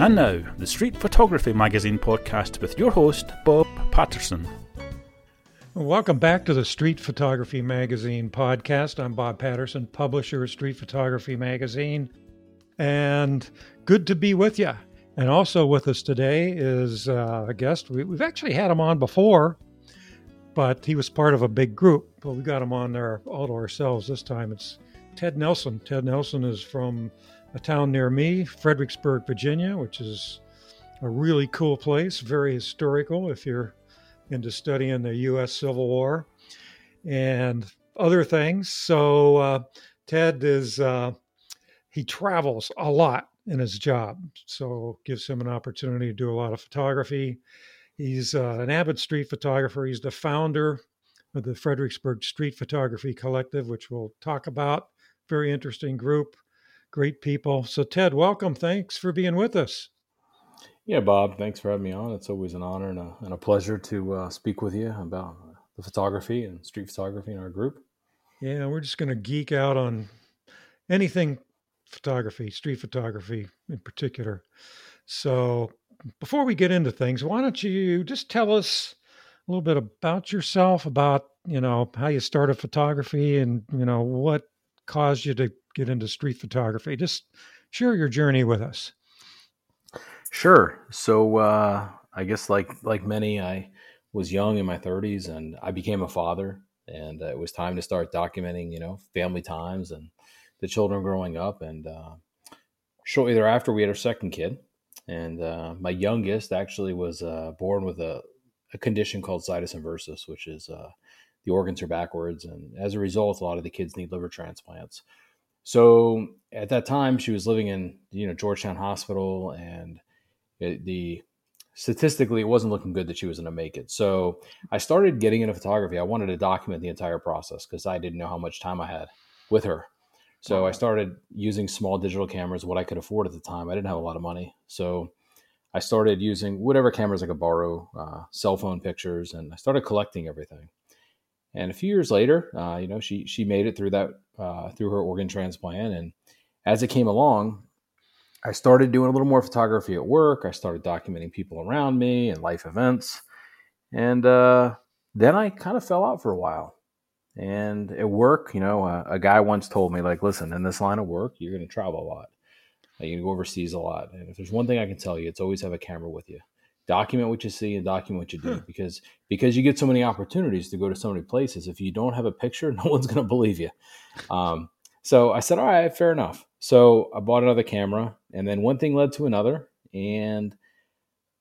And now, the Street Photography Magazine podcast with your host, Bob Patterson. Welcome back to the Street Photography Magazine podcast. I'm Bob Patterson, publisher of Street Photography Magazine, and good to be with you. And also with us today is uh, a guest. We, have actually had him on before, but he was part of a big group. But we got him on there all to ourselves this time. It's Ted Nelson. Ted Nelson is from a town near me, Fredericksburg, Virginia, which is a really cool place, very historical if you're into studying the U.S. Civil War and other things. So uh, Ted is uh, he travels a lot in his job, so gives him an opportunity to do a lot of photography. He's uh, an avid street photographer. He's the founder of the Fredericksburg Street Photography Collective, which we'll talk about. Very interesting group great people. So, Ted, welcome. Thanks for being with us. Yeah, Bob, thanks for having me on. It's always an honor and a, and a pleasure to uh, speak with you about the photography and street photography in our group. Yeah, we're just going to geek out on anything photography, street photography in particular. So, before we get into things, why don't you just tell us a little bit about yourself, about you know how you started photography, and you know what caused you to get into street photography. Just share your journey with us. Sure. So uh, I guess like like many, I was young in my 30s, and I became a father, and it was time to start documenting, you know, family times and the children growing up. And uh, shortly thereafter, we had our second kid, and uh, my youngest actually was uh, born with a, a, condition called situs inversus, which is uh, the organs are backwards, and as a result, a lot of the kids need liver transplants. So at that time, she was living in you know Georgetown Hospital, and it, the statistically, it wasn't looking good that she was going to make it. So I started getting into photography. I wanted to document the entire process because I didn't know how much time I had with her. So I started using small digital cameras, what I could afford at the time. I didn't have a lot of money, so I started using whatever cameras I could borrow, uh, cell phone pictures, and I started collecting everything. And a few years later, uh, you know, she she made it through that uh, through her organ transplant. And as it came along, I started doing a little more photography at work. I started documenting people around me and life events. And uh, then I kind of fell out for a while. And at work, you know, uh, a guy once told me, like, listen, in this line of work, you're going to travel a lot. You're going to go overseas a lot. And if there's one thing I can tell you, it's always have a camera with you document what you see and document what you do because because you get so many opportunities to go to so many places. If you don't have a picture no one's going to believe you. Um, so i said all right fair enough. So i bought another camera and then one thing led to another and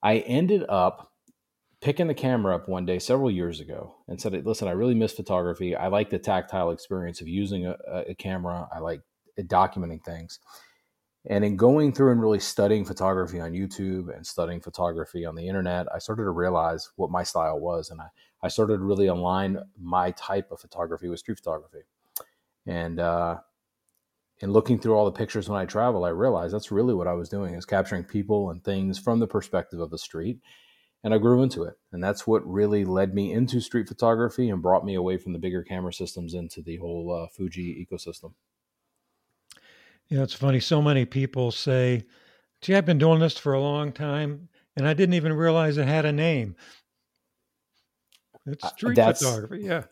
i ended up picking the camera up one day several years ago and said listen i really miss photography. I like the tactile experience of using a, a camera. I like documenting things and in going through and really studying photography on YouTube and studying photography on the internet, I started to realize what my style was. And I, I started to really align my type of photography with street photography. And uh, in looking through all the pictures when I travel, I realized that's really what I was doing is capturing people and things from the perspective of the street. And I grew into it. And that's what really led me into street photography and brought me away from the bigger camera systems into the whole uh, Fuji ecosystem. Yeah, it's funny. So many people say, gee, I've been doing this for a long time and I didn't even realize it had a name. It's uh, street that's, photography. Yeah.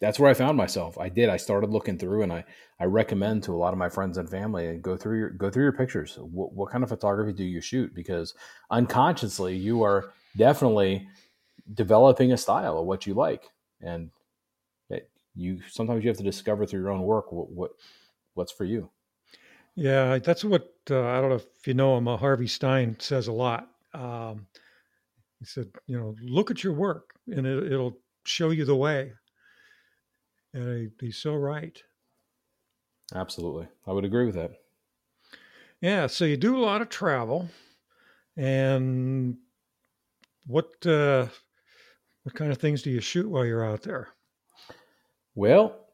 That's where I found myself. I did. I started looking through and I, I recommend to a lot of my friends and family and go through your, go through your pictures. What, what kind of photography do you shoot? Because unconsciously you are definitely developing a style of what you like. And it, you, sometimes you have to discover through your own work what, what what's for you. Yeah, that's what uh, I don't know if you know him. Uh, Harvey Stein says a lot. Um, he said, you know, look at your work, and it, will show you the way. And he, he's so right. Absolutely, I would agree with that. Yeah, so you do a lot of travel, and what uh, what kind of things do you shoot while you're out there? Well,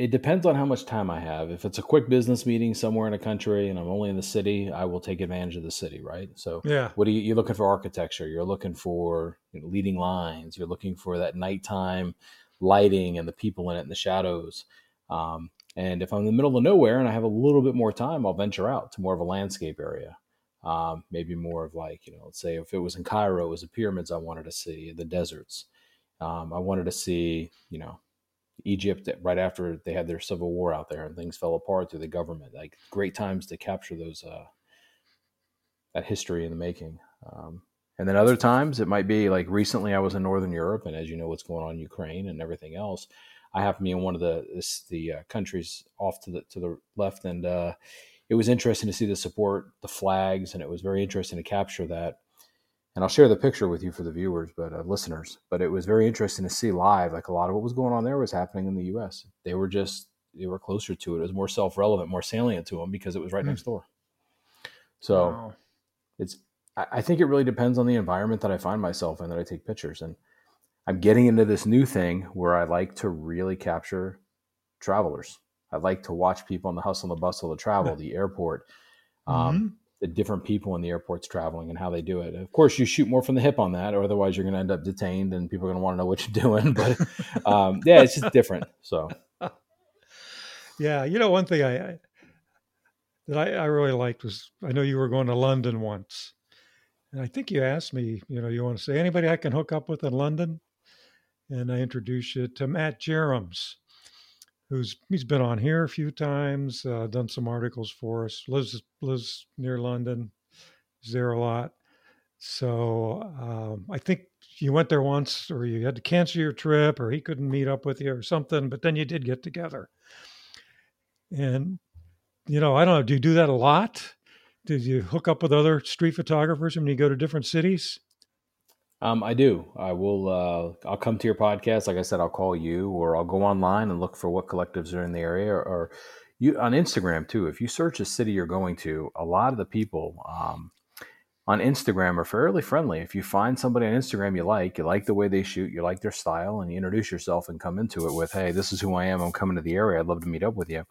it depends on how much time I have. If it's a quick business meeting somewhere in a country and I'm only in the city, I will take advantage of the city, right? So, yeah, what are you, you're looking for? Architecture. You're looking for you know, leading lines. You're looking for that nighttime lighting and the people in it and the shadows. Um, and if I'm in the middle of nowhere and I have a little bit more time, I'll venture out to more of a landscape area. Um, maybe more of like, you know, let's say if it was in Cairo, it was the pyramids I wanted to see, the deserts. Um, I wanted to see, you know, Egypt right after they had their civil war out there and things fell apart through the government. Like great times to capture those uh, that history in the making. Um, and then other times it might be like recently I was in Northern Europe, and as you know, what's going on in Ukraine and everything else. I happen to be in one of the this, the uh, countries off to the to the left, and uh, it was interesting to see the support, the flags, and it was very interesting to capture that. And I'll share the picture with you for the viewers, but uh, listeners. But it was very interesting to see live. Like a lot of what was going on there was happening in the U.S. They were just they were closer to it. It was more self relevant, more salient to them because it was right mm. next door. So wow. it's I think it really depends on the environment that I find myself in that I take pictures. And I'm getting into this new thing where I like to really capture travelers. I like to watch people in the hustle and the bustle of travel, the airport, um, mm-hmm. The different people in the airports traveling and how they do it. Of course, you shoot more from the hip on that, or otherwise you're going to end up detained and people are going to want to know what you're doing. But um, yeah, it's just different. So, yeah, you know, one thing I, I that I, I really liked was I know you were going to London once, and I think you asked me, you know, you want to say anybody I can hook up with in London? And I introduced you to Matt Jerems, who's he's been on here a few times, uh, done some articles for us. lives lives near London, is there a lot. So um, I think you went there once, or you had to cancel your trip, or he couldn't meet up with you, or something. But then you did get together, and you know, I don't know. Do you do that a lot? Did you hook up with other street photographers when you go to different cities? Um, I do. I will. Uh, I'll come to your podcast. Like I said, I'll call you, or I'll go online and look for what collectives are in the area, or, or you on Instagram too. If you search a city you're going to, a lot of the people um, on Instagram are fairly friendly. If you find somebody on Instagram you like, you like the way they shoot, you like their style, and you introduce yourself and come into it with, "Hey, this is who I am. I'm coming to the area. I'd love to meet up with you."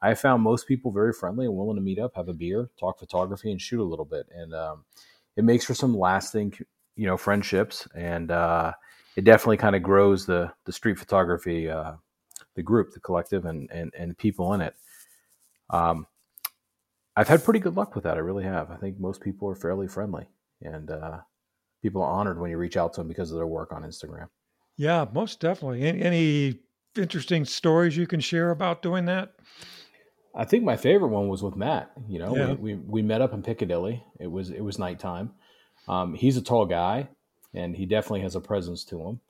I found most people very friendly and willing to meet up, have a beer, talk photography, and shoot a little bit, and um, it makes for some lasting, you know, friendships, and uh, it definitely kind of grows the the street photography, uh, the group, the collective, and and and people in it. Um, I've had pretty good luck with that. I really have. I think most people are fairly friendly, and uh, people are honored when you reach out to them because of their work on Instagram. Yeah, most definitely. Any, any interesting stories you can share about doing that? I think my favorite one was with Matt. You know, yeah. we, we, we met up in Piccadilly. It was it was nighttime. Um, he's a tall guy, and he definitely has a presence to him.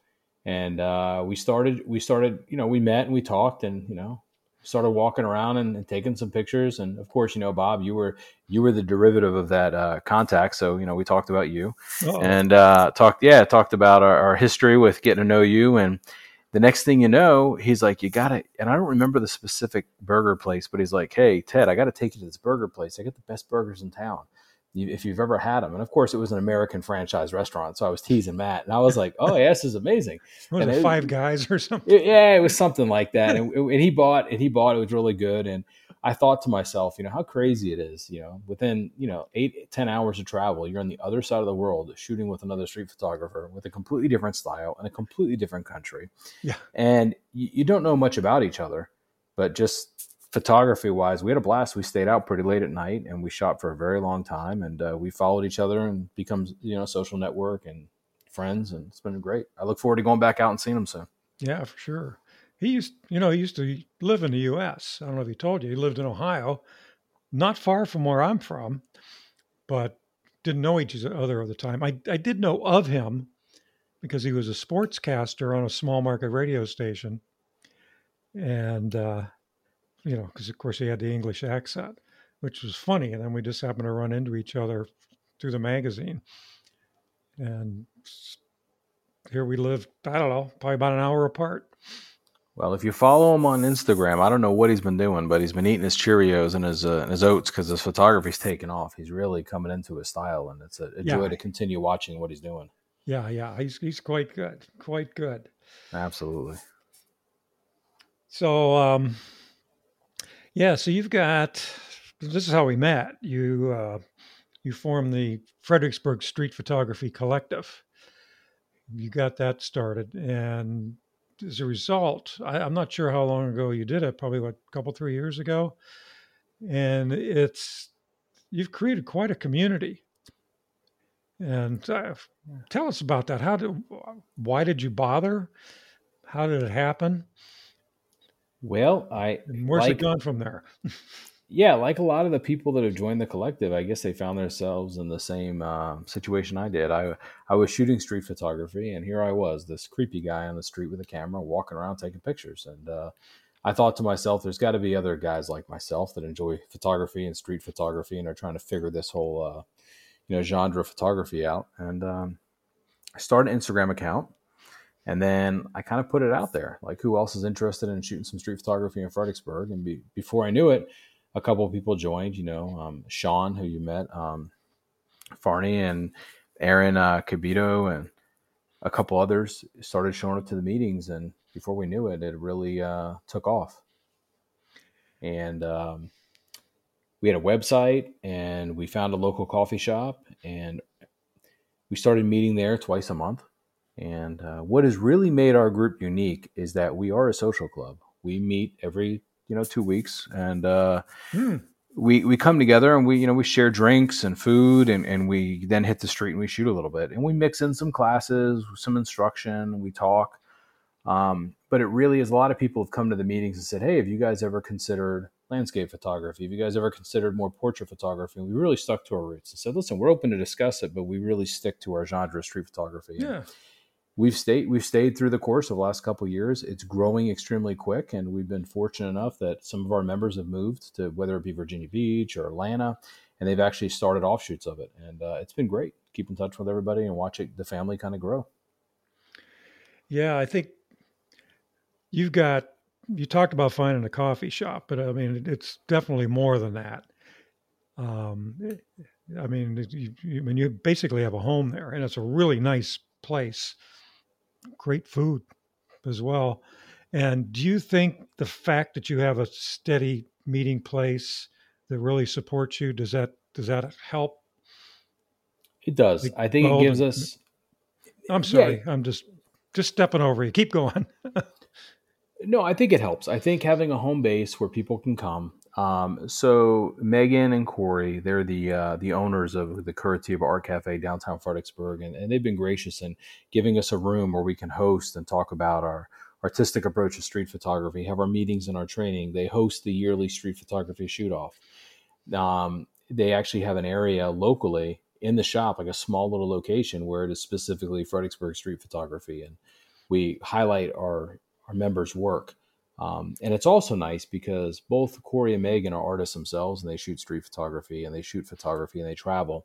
And uh, we started we started you know we met and we talked and you know started walking around and, and, taking some pictures. And of course, you know, Bob, you were you were the derivative of that uh, contact. So you know, we talked about you Uh-oh. and uh, talked yeah talked about our, our history with getting to know you and the next thing you know, he's like, "You got it." And I don't remember the specific burger place, but he's like, "Hey, Ted, I got to take you to this burger place. I got the best burgers in town." If you've ever had them. And of course, it was an American franchise restaurant. So I was teasing Matt, and I was like, "Oh, yeah, this is amazing." was and it, Five Guys or something? It, yeah, it was something like that. and, and, he bought, and he bought. It was really good. And I thought to myself, you know, how crazy it is. You know, within you know eight, ten hours of travel, you're on the other side of the world shooting with another street photographer with a completely different style and a completely different country. Yeah, and you, you don't know much about each other, but just photography wise, we had a blast. We stayed out pretty late at night and we shot for a very long time, and uh, we followed each other and becomes you know social network and friends, and it's been great. I look forward to going back out and seeing him soon. Yeah, for sure. He used, you know, he used to live in the U.S. I don't know if he told you. He lived in Ohio, not far from where I'm from, but didn't know each other at the time. I, I did know of him because he was a sportscaster on a small market radio station, and uh, you know, because of course he had the English accent, which was funny. And then we just happened to run into each other through the magazine, and here we live. I don't know, probably about an hour apart. Well, if you follow him on Instagram, I don't know what he's been doing, but he's been eating his Cheerios and his uh, and his oats because his photography's taken off. He's really coming into his style, and it's a, a yeah. joy to continue watching what he's doing. Yeah, yeah, he's he's quite good, quite good. Absolutely. So, um, yeah, so you've got this is how we met. You uh, you formed the Fredericksburg Street Photography Collective. You got that started, and as a result, I, am not sure how long ago you did it, probably what a couple, three years ago. And it's you've created quite a community. And uh, tell us about that. How did, why did you bother? How did it happen? Well, I and where's like, it gone from there? yeah, like a lot of the people that have joined the collective, I guess they found themselves in the same uh, situation I did. I I was shooting street photography, and here I was, this creepy guy on the street with a camera, walking around taking pictures. And uh, I thought to myself, there's got to be other guys like myself that enjoy photography and street photography, and are trying to figure this whole uh, you know genre of photography out. And um, I started an Instagram account. And then I kind of put it out there, like who else is interested in shooting some street photography in Fredericksburg? And be, before I knew it, a couple of people joined. You know, um, Sean, who you met, um, Farney, and Aaron uh, Cabito, and a couple others started showing up to the meetings. And before we knew it, it really uh, took off. And um, we had a website, and we found a local coffee shop, and we started meeting there twice a month. And uh, what has really made our group unique is that we are a social club. We meet every you know two weeks, and uh, hmm. we we come together and we you know we share drinks and food, and and we then hit the street and we shoot a little bit, and we mix in some classes, some instruction, we talk. Um, but it really is a lot of people have come to the meetings and said, "Hey, have you guys ever considered landscape photography? Have you guys ever considered more portrait photography?" And we really stuck to our roots and said, "Listen, we're open to discuss it, but we really stick to our genre of street photography." Yeah. And we've stayed we've stayed through the course of the last couple years. It's growing extremely quick, and we've been fortunate enough that some of our members have moved to whether it be Virginia Beach or Atlanta, and they've actually started offshoots of it, and uh, it's been great. Keep in touch with everybody and watch it, the family kind of grow. Yeah, I think you've got you talked about finding a coffee shop, but I mean it's definitely more than that. Um, I mean, you, you, I mean, you basically have a home there, and it's a really nice place great food as well. And do you think the fact that you have a steady meeting place that really supports you does that does that help? It does. I think it gives us. I'm sorry. Yeah. I'm just just stepping over you. Keep going. no, I think it helps. I think having a home base where people can come um, so Megan and Corey, they're the uh, the owners of the Curitiba Art Cafe downtown Fredericksburg, and, and they've been gracious in giving us a room where we can host and talk about our artistic approach to street photography, have our meetings and our training. They host the yearly street photography shoot off. Um, they actually have an area locally in the shop, like a small little location where it is specifically Fredericksburg street photography, and we highlight our our members' work. Um, and it's also nice because both Corey and Megan are artists themselves and they shoot street photography and they shoot photography and they travel.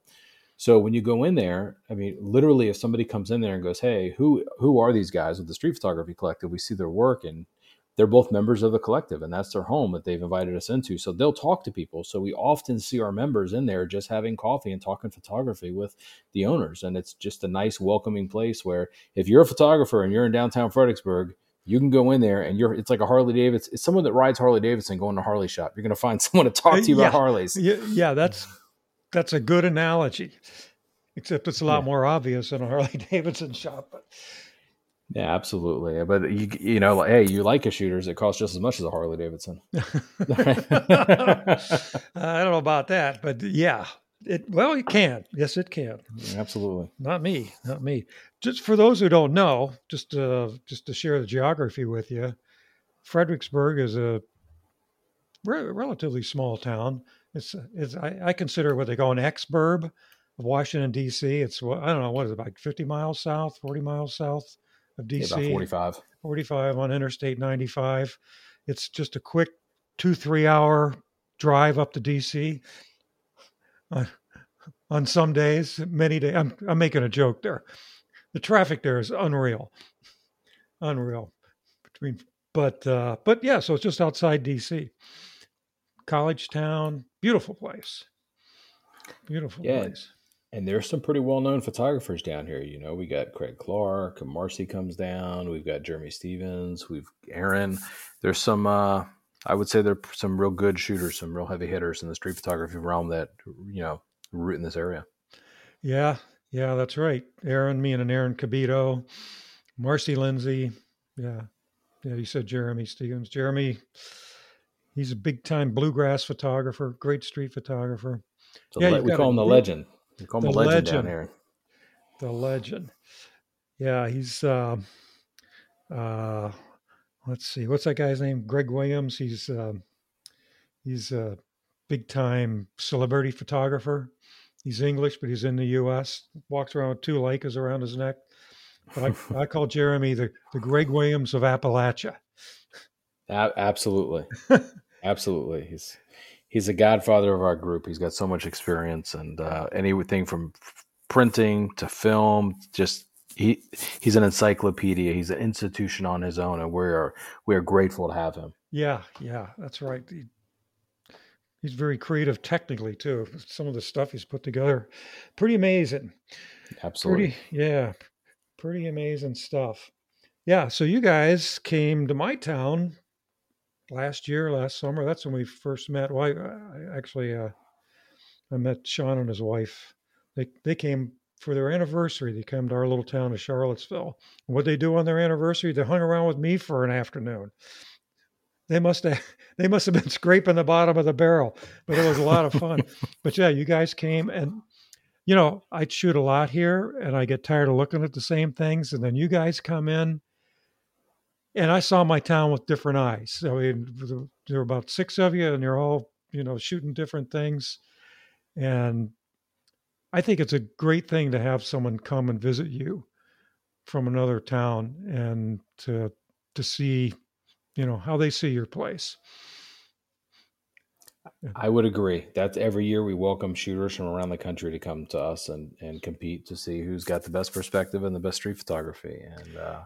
So when you go in there, I mean, literally, if somebody comes in there and goes, "Hey, who who are these guys with the Street Photography Collective?" We see their work, and they're both members of the collective, and that's their home that they've invited us into. So they'll talk to people. So we often see our members in there just having coffee and talking photography with the owners, and it's just a nice, welcoming place where if you're a photographer and you're in downtown Fredericksburg, you can go in there and you're it's like a Harley Davidson. It's someone that rides Harley Davidson going to Harley shop. You're going to find someone to talk to you yeah. about Harleys. Yeah, yeah, that's that's a good analogy. Except it's a lot yeah. more obvious in a Harley Davidson shop. But. Yeah, absolutely. But you you know, hey, you like a shooters, it costs just as much as a Harley Davidson. I don't know about that, but yeah, it well, it can. Yes, it can. Absolutely. Not me. Not me. Just for those who don't know, just uh, just to share the geography with you, Fredericksburg is a re- relatively small town. It's it's I, I consider what they call an exurb of Washington D.C. It's I don't know what is it about fifty miles south, forty miles south of D.C. Yeah, about forty-five. Forty-five on Interstate ninety-five. It's just a quick two three hour drive up to D.C on, on some days, many days. I'm, I'm making a joke there. The traffic there is unreal, unreal. Between, but uh, but yeah, so it's just outside D.C. College town, beautiful place, beautiful yeah. place. And there's some pretty well-known photographers down here. You know, we got Craig Clark, and Marcy comes down. We've got Jeremy Stevens. We've Aaron. There's some uh, I would say there are some real good shooters, some real heavy hitters in the street photography realm that you know root in this area. Yeah, yeah, that's right. Aaron, me and an Aaron Cabito, Marcy Lindsay. Yeah, yeah. You said Jeremy Stevens. Jeremy, he's a big time bluegrass photographer, great street photographer. So yeah, le- we call him the legend. We call him the, the legend, legend, down here. The legend. Yeah, he's. Uh, uh, let's see, what's that guy's name? Greg Williams. He's uh, he's a big time celebrity photographer. He's English, but he's in the U.S. Walks around with two Leicas around his neck. But I, I call Jeremy the, the Greg Williams of Appalachia. Absolutely, absolutely. He's he's a godfather of our group. He's got so much experience and uh, anything from printing to film, just he he's an encyclopedia. He's an institution on his own, and we are we are grateful to have him. Yeah, yeah, that's right. He, he's very creative technically too. Some of the stuff he's put together, pretty amazing. Absolutely. Pretty, yeah, pretty amazing stuff. Yeah. So you guys came to my town last year, last summer. That's when we first met. Well, I, I actually, uh, I met Sean and his wife. They they came for their anniversary. They come to our little town of Charlottesville. what they do on their anniversary? They hung around with me for an afternoon. They must have they must have been scraping the bottom of the barrel, but it was a lot of fun. but yeah, you guys came and you know, I shoot a lot here and I get tired of looking at the same things. And then you guys come in and I saw my town with different eyes. I mean, there were about six of you and you're all, you know, shooting different things. And I think it's a great thing to have someone come and visit you from another town and to to see, you know, how they see your place. I would agree. That's every year we welcome shooters from around the country to come to us and, and compete to see who's got the best perspective and the best street photography. And uh,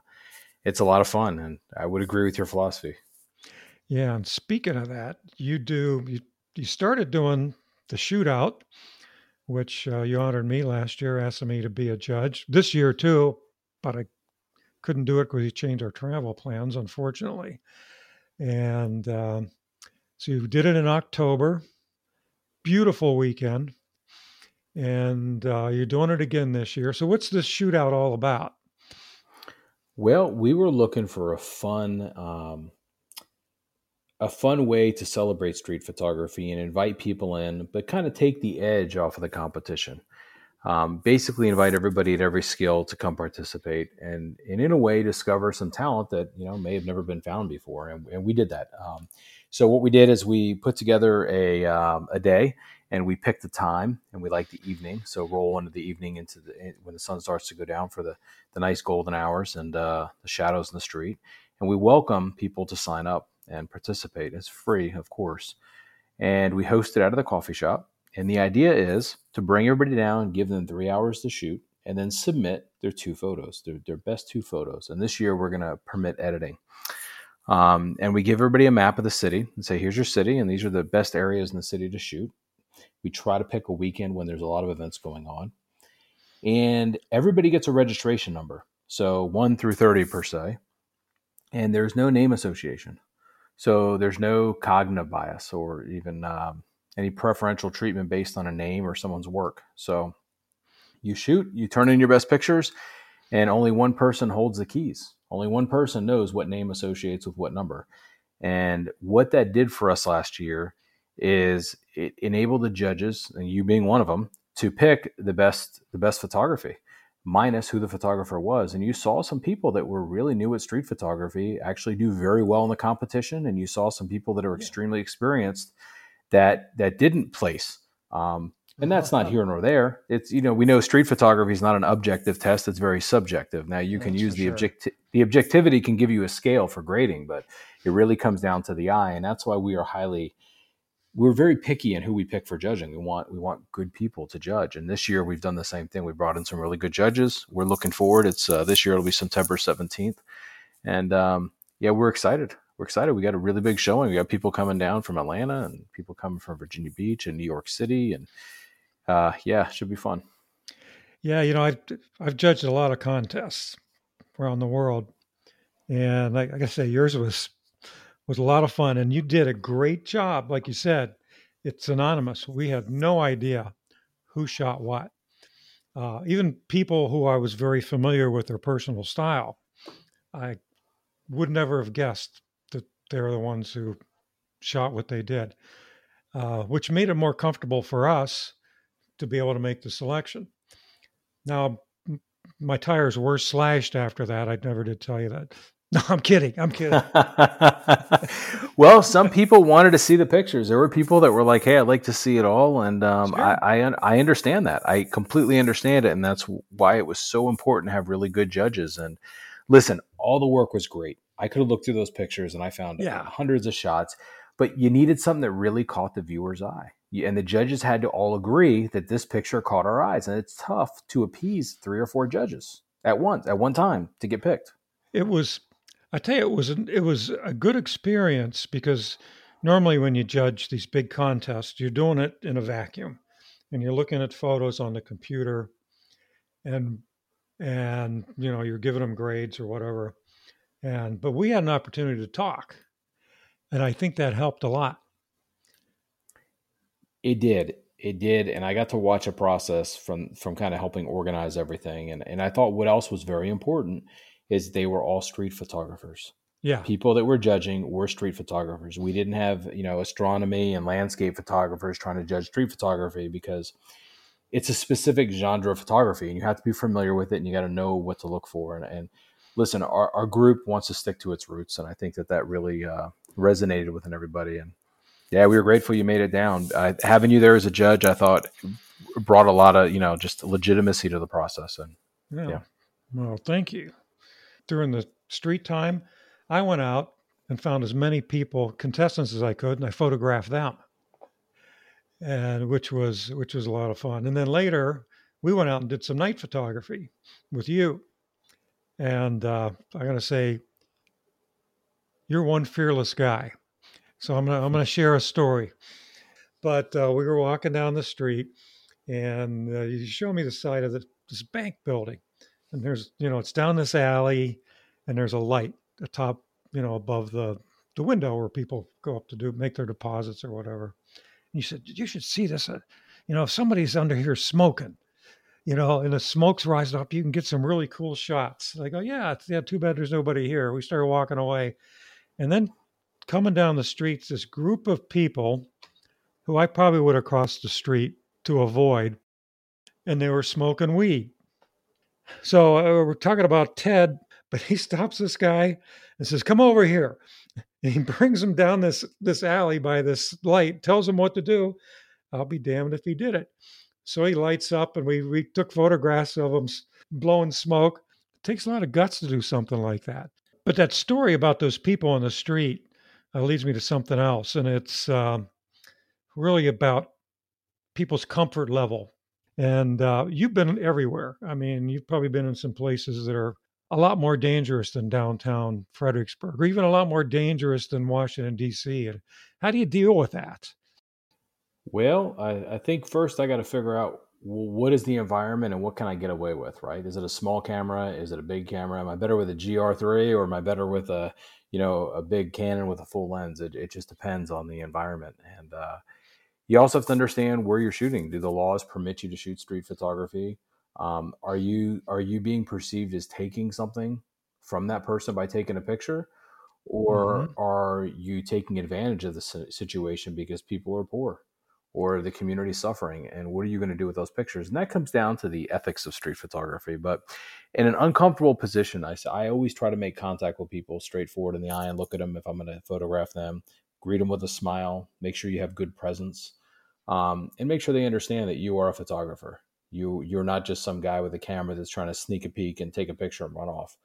it's a lot of fun. And I would agree with your philosophy. Yeah. And speaking of that, you do, you, you started doing the shootout, which uh, you honored me last year, asking me to be a judge this year too, but I couldn't do it because we changed our travel plans, unfortunately. And, um, so you did it in October. Beautiful weekend. And uh, you're doing it again this year. So what's this shootout all about? Well, we were looking for a fun, um, a fun way to celebrate street photography and invite people in, but kind of take the edge off of the competition. Um, basically, invite everybody at every skill to come participate, and, and in a way discover some talent that you know may have never been found before. And, and we did that. Um, so what we did is we put together a um, a day and we picked the time and we like the evening. So roll into the evening into the when the sun starts to go down for the the nice golden hours and uh, the shadows in the street. And we welcome people to sign up and participate. It's free, of course. And we host it out of the coffee shop. And the idea is to bring everybody down, give them three hours to shoot, and then submit their two photos, their, their best two photos. And this year we're going to permit editing. Um, and we give everybody a map of the city and say, here's your city, and these are the best areas in the city to shoot. We try to pick a weekend when there's a lot of events going on. And everybody gets a registration number. So 1 through 30 per se. And there's no name association. So there's no cognitive bias or even um, any preferential treatment based on a name or someone's work. So you shoot, you turn in your best pictures, and only one person holds the keys. Only one person knows what name associates with what number. And what that did for us last year is it enabled the judges, and you being one of them, to pick the best the best photography, minus who the photographer was. And you saw some people that were really new at street photography actually do very well in the competition, and you saw some people that are extremely experienced that that didn't place. Um, and that's not here nor there. It's you know we know street photography is not an objective test; it's very subjective. Now you can that's use the sure. objecti- the objectivity can give you a scale for grading, but it really comes down to the eye, and that's why we are highly we're very picky in who we pick for judging. We want we want good people to judge, and this year we've done the same thing. We brought in some really good judges. We're looking forward. It's uh, this year it'll be September seventeenth, and um, yeah, we're excited. We're excited. We got a really big showing. We got people coming down from Atlanta and people coming from Virginia Beach and New York City, and uh, yeah, should be fun. Yeah, you know, I've, I've judged a lot of contests around the world, and like, like I say, yours was was a lot of fun, and you did a great job. Like you said, it's anonymous. We had no idea who shot what. Uh, even people who I was very familiar with their personal style, I would never have guessed that they're the ones who shot what they did, uh, which made it more comfortable for us to be able to make the selection. Now, my tires were slashed after that. I never did tell you that. No, I'm kidding. I'm kidding. well, some people wanted to see the pictures. There were people that were like, "Hey, I'd like to see it all," and um, sure. I, I, I understand that. I completely understand it, and that's why it was so important to have really good judges. And listen, all the work was great. I could have looked through those pictures and I found yeah. hundreds of shots, but you needed something that really caught the viewer's eye. And the judges had to all agree that this picture caught our eyes, and it's tough to appease three or four judges at once at one time to get picked. It was I tell you, it was an, it was a good experience because normally when you judge these big contests, you're doing it in a vacuum, and you're looking at photos on the computer, and and you know you're giving them grades or whatever, and but we had an opportunity to talk, and I think that helped a lot. It did. It did, and I got to watch a process from from kind of helping organize everything, and and I thought what else was very important is they were all street photographers. Yeah. People that were judging were street photographers. We didn't have, you know, astronomy and landscape photographers trying to judge street photography because it's a specific genre of photography and you have to be familiar with it and you got to know what to look for. And, and listen, our, our group wants to stick to its roots. And I think that that really uh, resonated within everybody. And yeah, we were grateful you made it down. I, having you there as a judge, I thought brought a lot of, you know, just legitimacy to the process. And yeah. yeah. Well, thank you during the street time, I went out and found as many people, contestants as I could, and I photographed them. And which was which was a lot of fun. And then later, we went out and did some night photography with you. And uh, I got to say, you're one fearless guy. So I'm gonna I'm gonna share a story. But uh, we were walking down the street, and uh, you show me the side of the, this bank building, and there's you know it's down this alley and there's a light atop you know above the the window where people go up to do make their deposits or whatever. And you said you should see this uh, you know if somebody's under here smoking you know and the smoke's rising up you can get some really cool shots. I go yeah yeah too bad there's nobody here. We started walking away. And then coming down the streets this group of people who i probably would have crossed the street to avoid and they were smoking weed so uh, we're talking about Ted, but he stops this guy and says, "Come over here." And he brings him down this this alley by this light, tells him what to do. I'll be damned if he did it. So he lights up, and we we took photographs of him blowing smoke. It takes a lot of guts to do something like that. But that story about those people on the street uh, leads me to something else, and it's um, really about people's comfort level and uh, you've been everywhere. I mean, you've probably been in some places that are a lot more dangerous than downtown Fredericksburg, or even a lot more dangerous than Washington, D.C. And how do you deal with that? Well, I, I think first I got to figure out what is the environment and what can I get away with, right? Is it a small camera? Is it a big camera? Am I better with a GR3 or am I better with a, you know, a big Canon with a full lens? It, it just depends on the environment. And, uh, you also have to understand where you're shooting. Do the laws permit you to shoot street photography? Um, are you are you being perceived as taking something from that person by taking a picture, or mm-hmm. are you taking advantage of the situation because people are poor or the community suffering? And what are you going to do with those pictures? And that comes down to the ethics of street photography. But in an uncomfortable position, I I always try to make contact with people straightforward in the eye and look at them if I'm going to photograph them. Greet them with a smile. Make sure you have good presence um, and make sure they understand that you are a photographer. You you're not just some guy with a camera that's trying to sneak a peek and take a picture and run off.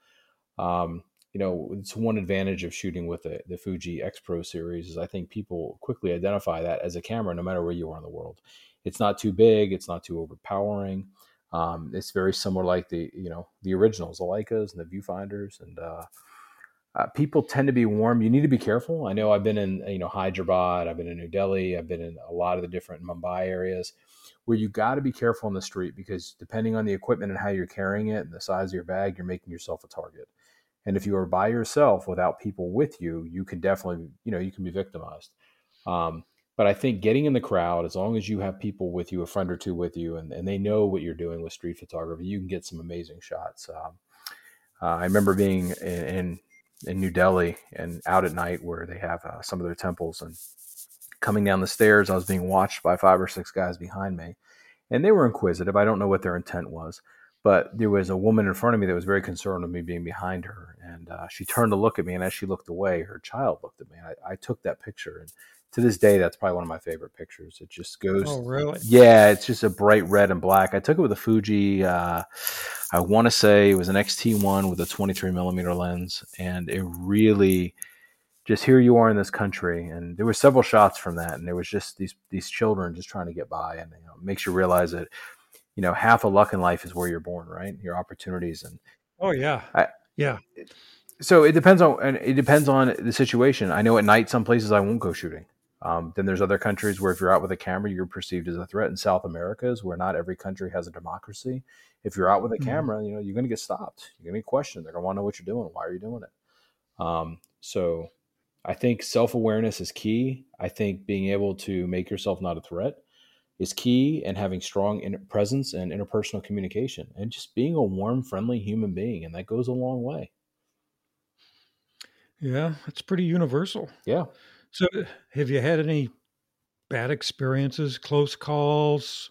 Um, you know, it's one advantage of shooting with the, the Fuji X Pro series is I think people quickly identify that as a camera, no matter where you are in the world. It's not too big, it's not too overpowering. Um, it's very similar like the you know the originals, the Leicas and the viewfinders, and uh, uh, people tend to be warm. You need to be careful. I know I've been in, you know, Hyderabad, I've been in New Delhi, I've been in a lot of the different Mumbai areas where you got to be careful on the street because depending on the equipment and how you're carrying it and the size of your bag, you're making yourself a target. And if you are by yourself without people with you, you can definitely, you know, you can be victimized. Um, but I think getting in the crowd, as long as you have people with you, a friend or two with you, and, and they know what you're doing with street photography, you can get some amazing shots. Um, uh, I remember being in, in in New Delhi and out at night where they have uh, some of their temples. And coming down the stairs, I was being watched by five or six guys behind me. and they were inquisitive. I don't know what their intent was, but there was a woman in front of me that was very concerned with me being behind her, and uh, she turned to look at me, and as she looked away, her child looked at me. I, I took that picture, and to this day, that's probably one of my favorite pictures. It just goes. Oh, really? Yeah, it's just a bright red and black. I took it with a Fuji. Uh, I want to say it was an XT1 with a 23 millimeter lens, and it really just here you are in this country, and there were several shots from that, and there was just these these children just trying to get by, and you know, makes you realize that you know half of luck in life is where you're born, right? Your opportunities and oh yeah, I, yeah. So it depends on and it depends on the situation. I know at night some places I won't go shooting. Um, then there's other countries where if you're out with a camera, you're perceived as a threat. In South America, is where not every country has a democracy. If you're out with a mm-hmm. camera, you know you're going to get stopped. You're going to be questioned. They're going to want to know what you're doing. Why are you doing it? Um, so I think self awareness is key. I think being able to make yourself not a threat is key, and having strong presence and interpersonal communication, and just being a warm, friendly human being, and that goes a long way. Yeah, it's pretty universal. Yeah. So, have you had any bad experiences, close calls?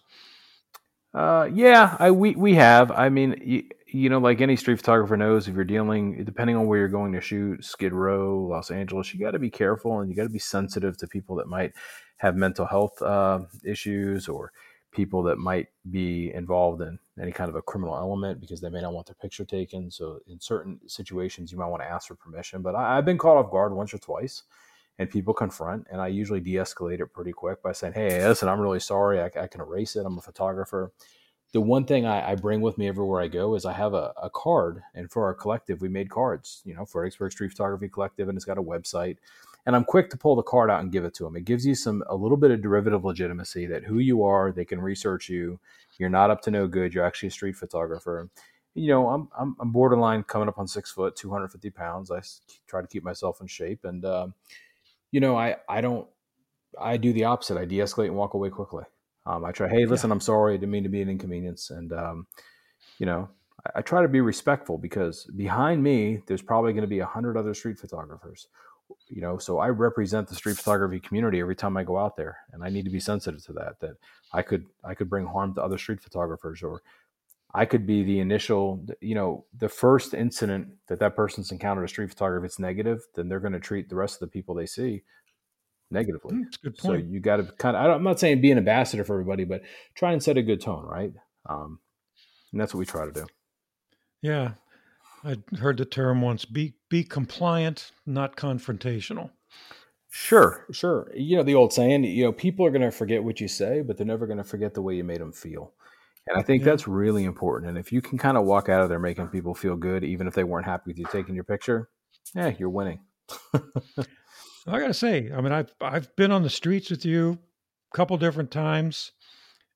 Uh, yeah, I we we have. I mean, you, you know, like any street photographer knows, if you're dealing, depending on where you're going to shoot, Skid Row, Los Angeles, you got to be careful and you got to be sensitive to people that might have mental health uh, issues or people that might be involved in any kind of a criminal element because they may not want their picture taken. So, in certain situations, you might want to ask for permission. But I, I've been caught off guard once or twice and people confront and i usually de-escalate it pretty quick by saying hey listen i'm really sorry. I, I can erase it. I'm a photographer. The one thing I, I, bring with me everywhere i go is i have a, a, card and for our collective we made cards you know for fredericksburg street photography collective and it's got a website and i'm quick to pull the card out and give it to them it gives you some a little bit of derivative legitimacy that who you are they can research you. You're not up to no good. You're actually a street photographer. You know i'm, I'm, I'm borderline coming up on six foot 250 pounds. I try to keep myself in shape and uh, you know, I I don't I do the opposite. I de-escalate and walk away quickly. Um, I try, hey, listen, yeah. I'm sorry. I didn't mean to be an inconvenience, and um, you know, I, I, try to be respectful because behind me, there's probably going to be a hundred other street photographers. You know, so I represent the street photography community every time I go out there, and I need to be sensitive to that. That I could I could bring harm to other street photographers, or I could be the initial, you know, the first incident that that person's encountered a street photographer, if it's negative, then they're going to treat the rest of the people they see negatively. Mm, that's good point. So you got to kind of, I'm not saying be an ambassador for everybody, but try and set a good tone, right? Um, and that's what we try to do. Yeah. I heard the term once be, be compliant, not confrontational. Sure, sure. You know, the old saying, you know, people are going to forget what you say, but they're never going to forget the way you made them feel. And I think yeah. that's really important. And if you can kind of walk out of there making people feel good, even if they weren't happy with you taking your picture, yeah, you're winning. I gotta say, I mean, I've I've been on the streets with you a couple different times.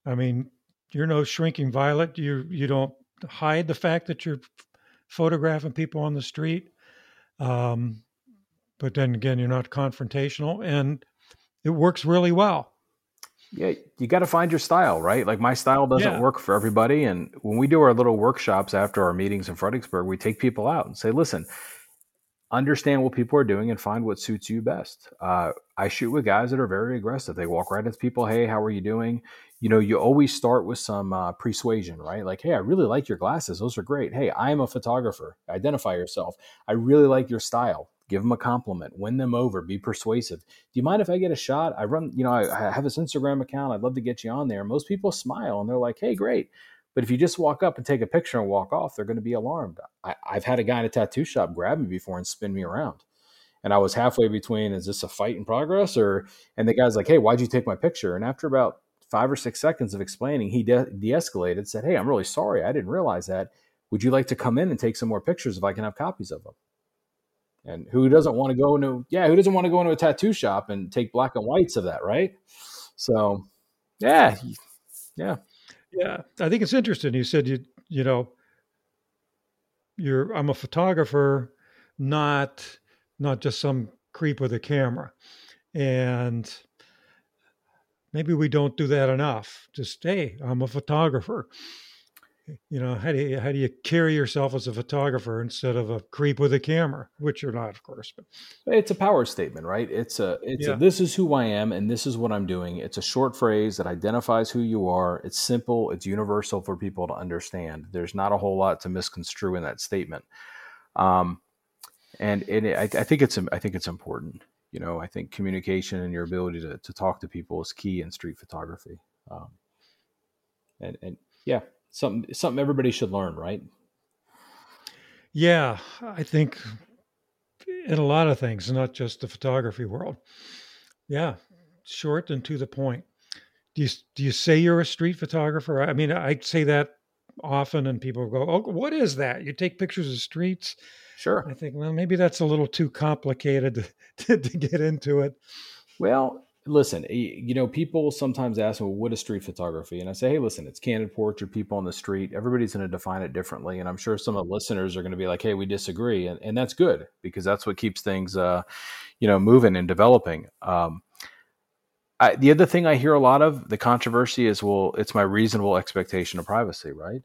I mean, you're no shrinking violet. You you don't hide the fact that you're photographing people on the street. Um, but then again, you're not confrontational, and it works really well yeah, you got to find your style, right? Like my style doesn't yeah. work for everybody. And when we do our little workshops after our meetings in Fredericksburg, we take people out and say, listen, understand what people are doing and find what suits you best. Uh, I shoot with guys that are very aggressive. They walk right into people. Hey, how are you doing? You know, you always start with some uh, persuasion, right? Like, hey, I really like your glasses. Those are great. Hey, I am a photographer. Identify yourself. I really like your style give them a compliment, win them over, be persuasive. Do you mind if I get a shot? I run, you know, I, I have this Instagram account. I'd love to get you on there. Most people smile and they're like, hey, great. But if you just walk up and take a picture and walk off, they're going to be alarmed. I, have had a guy in a tattoo shop grab me before and spin me around. And I was halfway between, is this a fight in progress? Or, and the guy's like, hey, why'd you take my picture? And after about five or six seconds of explaining, he de escalated, said, hey, I'm really sorry. I didn't realize that. Would you like to come in and take some more pictures if I can have copies of them? And who doesn't want to go into yeah, who doesn't want to go into a tattoo shop and take black and whites of that, right? So, yeah, yeah, yeah. I think it's interesting. You said you you know you're I'm a photographer, not not just some creep with a camera, and maybe we don't do that enough. Just hey, I'm a photographer. you know how do you how do you carry yourself as a photographer instead of a creep with a camera which you're not of course but it's a power statement right? It's a it's yeah. a this is who i am and this is what i'm doing. It's a short phrase that identifies who you are. It's simple. It's universal for people to understand. There's not a whole lot to misconstrue in that statement. Um and and it, I, I think it's i think it's important. You know i think communication and your ability to, to talk to people is key in street photography. Um and and yeah something something everybody should learn, right? Yeah, I think in a lot of things, not just the photography world. Yeah, short and to the point. Do you do you say you're a street photographer? I mean, I say that often, and people go, "Oh, what is that? You take pictures of streets?" Sure. I think, well, maybe that's a little too complicated to, to, to get into it. Well, listen, you know, people sometimes ask me, well, what is street photography? And I say, hey, listen, it's candid portrait, people on the street. Everybody's going to define it differently. And I'm sure some of the listeners are going to be like, hey, we disagree. And, and that's good because that's what keeps things, uh, you know, moving and developing. Um, I, the other thing I hear a lot of the controversy is, well, it's my reasonable expectation of privacy, right?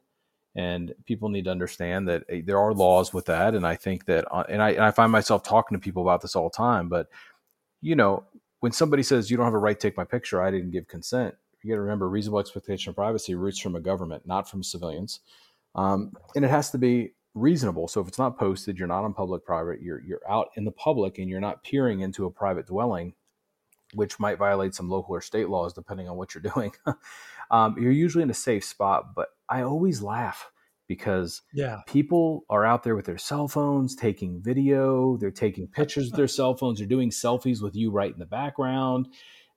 And people need to understand that eh, there are laws with that. And I think that, uh, and I, and I find myself talking to people about this all the time, but you know, when somebody says you don't have a right to take my picture, I didn't give consent. You got to remember, reasonable expectation of privacy roots from a government, not from civilians, um, and it has to be reasonable. So if it's not posted, you're not on public private, you're you're out in the public, and you're not peering into a private dwelling, which might violate some local or state laws depending on what you're doing. um, you're usually in a safe spot. But I always laugh because yeah. people are out there with their cell phones taking video, they're taking pictures with their cell phones, they're doing selfies with you right in the background.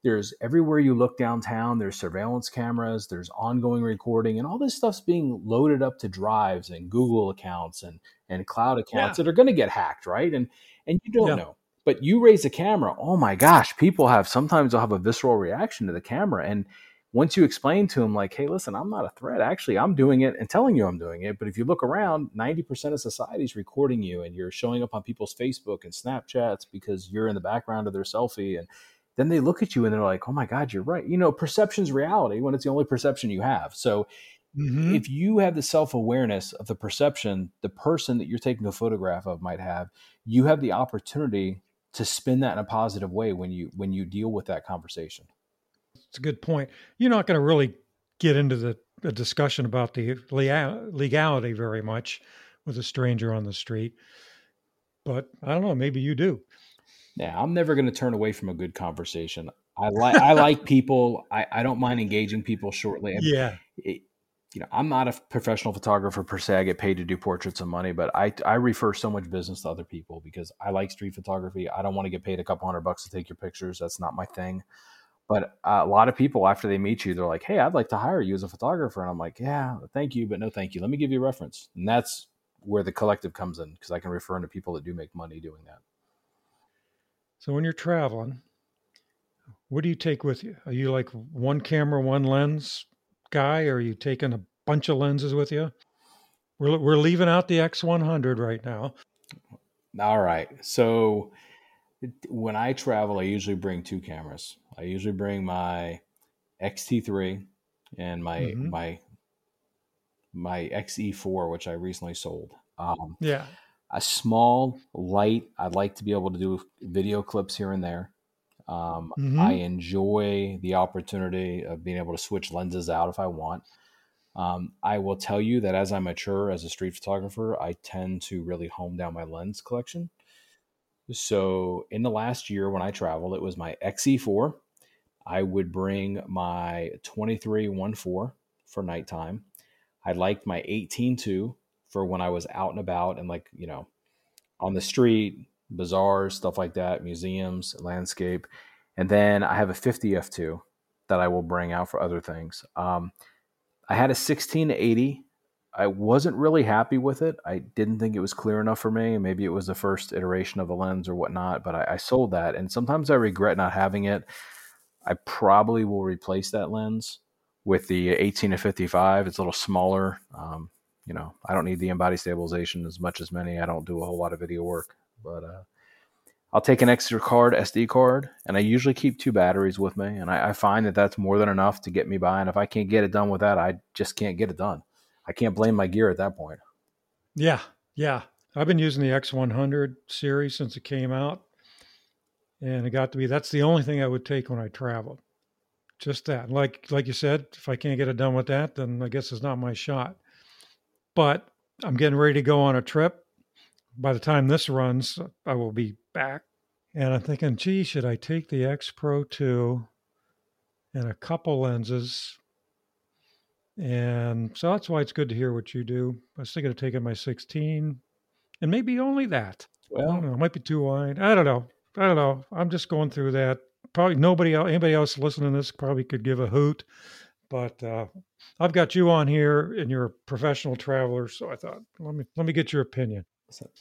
There's everywhere you look downtown, there's surveillance cameras, there's ongoing recording, and all this stuff's being loaded up to drives and Google accounts and, and cloud accounts yeah. that are going to get hacked, right? And and you don't yeah. know. But you raise a camera, oh my gosh, people have sometimes they'll have a visceral reaction to the camera. And once you explain to them like hey listen i'm not a threat. Actually i'm doing it and telling you i'm doing it. But if you look around 90% of society is recording you and you're showing up on people's facebook and snapchats because you're in the background of their selfie. And then they look at you and they're like oh my god you're right. You know perception's reality when it's the only perception you have. So mm-hmm. if you have the self-awareness of the perception the person that you're taking a photograph of might have you have the opportunity to spin that in a positive way when you when you deal with that conversation it's a good point. You're not going to really get into the, the discussion about the legality very much with a stranger on the street, but I don't know. Maybe you do. Yeah, I'm never going to turn away from a good conversation. I like I like people. I, I don't mind engaging people shortly. Yeah. It, you know, I'm not a professional photographer per se. I get paid to do portraits and money, but I, I refer so much business to other people because I like street photography. I don't want to get paid a couple hundred bucks to take your pictures. That's not my thing. But uh, a lot of people, after they meet you, they're like, "Hey, I'd like to hire you as a photographer," and I'm like, "Yeah, thank you, but no, thank you. Let me give you a reference." And that's where the collective comes in because I can refer to people that do make money doing that. So when you're traveling, what do you take with you? Are you like one camera, one lens guy, or are you taking a bunch of lenses with you? We're we're leaving out the X100 right now. All right, so when I travel, I usually bring two cameras. I usually bring my XT3 and my mm-hmm. my my XE4, which I recently sold. Um, yeah, a small light. I'd like to be able to do video clips here and there. Um, mm-hmm. I enjoy the opportunity of being able to switch lenses out if I want. Um, I will tell you that as I mature as a street photographer, I tend to really hone down my lens collection. So in the last year when I traveled, it was my XE4. I would bring my 23-1.4 for nighttime. I liked my 18-2 for when I was out and about and like, you know, on the street, bazaars, stuff like that, museums, landscape. And then I have a 50 f2 that I will bring out for other things. Um, I had a 16 to 80 I wasn't really happy with it. I didn't think it was clear enough for me. Maybe it was the first iteration of a lens or whatnot, but I, I sold that. And sometimes I regret not having it. I probably will replace that lens with the 18 to 55. It's a little smaller. Um, you know, I don't need the in-body stabilization as much as many. I don't do a whole lot of video work, but uh, I'll take an extra card, SD card, and I usually keep two batteries with me. And I, I find that that's more than enough to get me by. And if I can't get it done with that, I just can't get it done. I can't blame my gear at that point. Yeah, yeah. I've been using the X100 series since it came out, and it got to be that's the only thing I would take when I traveled. Just that. Like like you said, if I can't get it done with that, then I guess it's not my shot. But I'm getting ready to go on a trip. By the time this runs, I will be back. And I'm thinking, gee, should I take the X Pro 2 and a couple lenses? And so that's why it's good to hear what you do. I was thinking of taking my 16 and maybe only that. Well, I don't know. It might be too wide. I don't know. I don't know. I'm just going through that. Probably nobody else, anybody else listening to this probably could give a hoot. But uh, I've got you on here, and you're a professional traveler, so I thought let me let me get your opinion.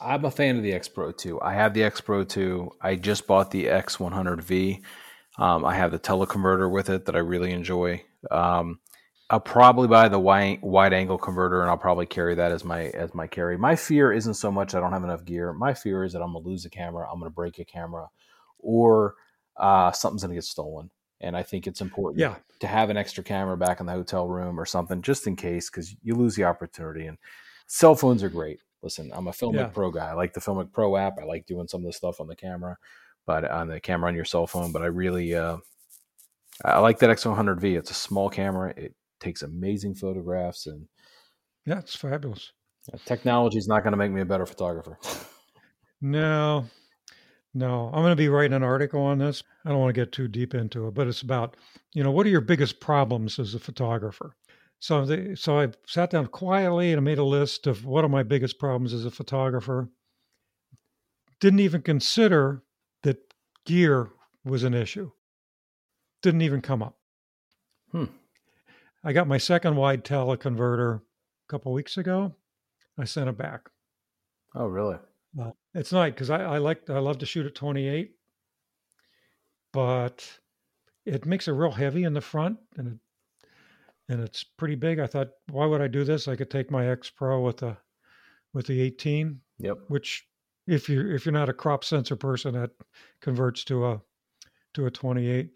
I'm a fan of the X Pro 2. I have the X Pro 2. I just bought the X100V. Um, I have the teleconverter with it that I really enjoy. Um, I'll probably buy the wide, wide angle converter, and I'll probably carry that as my as my carry. My fear isn't so much I don't have enough gear. My fear is that I'm gonna lose a camera, I'm gonna break a camera, or uh, something's gonna get stolen. And I think it's important yeah. to have an extra camera back in the hotel room or something just in case, because you lose the opportunity. And cell phones are great. Listen, I'm a Filmic yeah. Pro guy. I like the Filmic Pro app. I like doing some of the stuff on the camera, but on the camera on your cell phone. But I really, uh, I like that X100V. It's a small camera. It takes amazing photographs, and yeah, it's fabulous. Technology is not going to make me a better photographer. no, no, I'm going to be writing an article on this. I don't want to get too deep into it, but it's about, you know, what are your biggest problems as a photographer? So, they, so I sat down quietly and I made a list of what are my biggest problems as a photographer. Didn't even consider that gear was an issue. Didn't even come up. Hmm. I got my second wide teleconverter a couple weeks ago. I sent it back. Oh, really? Uh, it's nice because I, I like I love to shoot at 28, but it makes it real heavy in the front and it and it's pretty big. I thought, why would I do this? I could take my X Pro with the with the 18. Yep. Which, if you're if you're not a crop sensor person, that converts to a to a 28.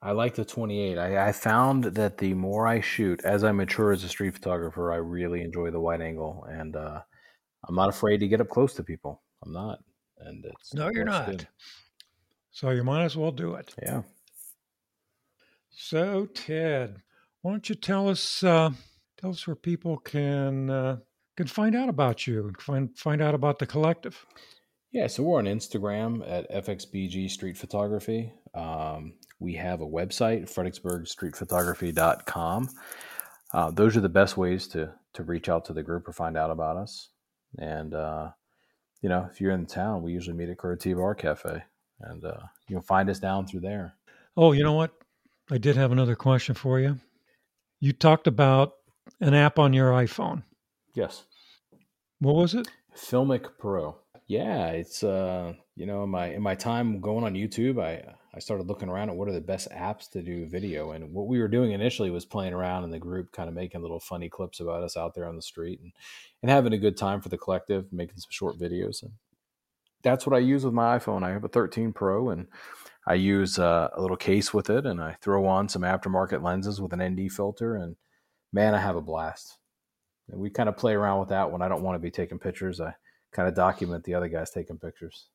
I like the 28. I, I found that the more I shoot, as I mature as a street photographer, I really enjoy the wide angle, and uh, I'm not afraid to get up close to people. I'm not, and it's no, you're not. Good. So you might as well do it. Yeah. So Ted, why don't you tell us uh, tell us where people can uh, can find out about you and find find out about the collective? Yeah, so we're on Instagram at FXBG Street Photography. Um, we have a website, fredericksburgstreetphotography.com. Uh, those are the best ways to to reach out to the group or find out about us. And uh, you know, if you're in the town, we usually meet at Curitiba Art Cafe, and uh, you'll find us down through there. Oh, you know what? I did have another question for you. You talked about an app on your iPhone. Yes. What was it? Filmic Pro. Yeah, it's uh, you know, in my in my time going on YouTube, I I started looking around at what are the best apps to do video. And what we were doing initially was playing around in the group, kind of making little funny clips about us out there on the street and, and having a good time for the collective, making some short videos. And that's what I use with my iPhone. I have a 13 Pro and I use uh, a little case with it and I throw on some aftermarket lenses with an ND filter. And man, I have a blast. And we kind of play around with that when I don't want to be taking pictures. I kind of document the other guys taking pictures.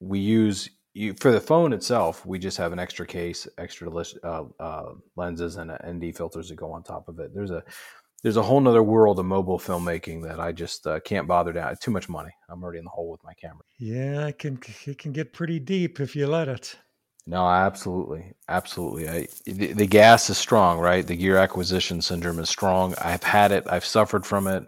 We use you for the phone itself, we just have an extra case, extra uh, uh, lenses, and ND filters that go on top of it. There's a there's a whole nother world of mobile filmmaking that I just uh, can't bother to. Too much money. I'm already in the hole with my camera. Yeah, it can it can get pretty deep if you let it. No, absolutely, absolutely. I, the, the gas is strong, right? The gear acquisition syndrome is strong. I've had it. I've suffered from it.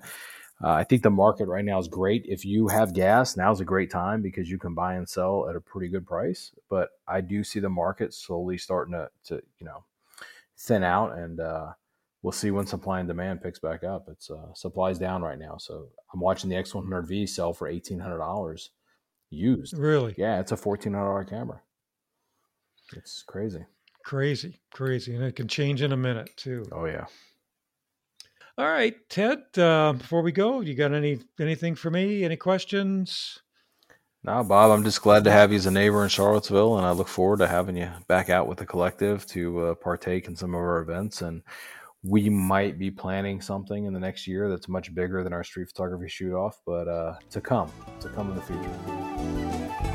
Uh, I think the market right now is great. If you have gas, now's a great time because you can buy and sell at a pretty good price. But I do see the market slowly starting to, to you know, thin out, and uh, we'll see when supply and demand picks back up. It's uh, supply's down right now, so I'm watching the X100V sell for eighteen hundred dollars used. Really? Yeah, it's a fourteen hundred dollar camera. It's crazy. Crazy, crazy, and it can change in a minute too. Oh yeah. All right, Ted. Uh, before we go, you got any anything for me? Any questions? No, Bob. I'm just glad to have you as a neighbor in Charlottesville, and I look forward to having you back out with the collective to uh, partake in some of our events. And we might be planning something in the next year that's much bigger than our street photography shoot off, but uh, to come, to come in the future.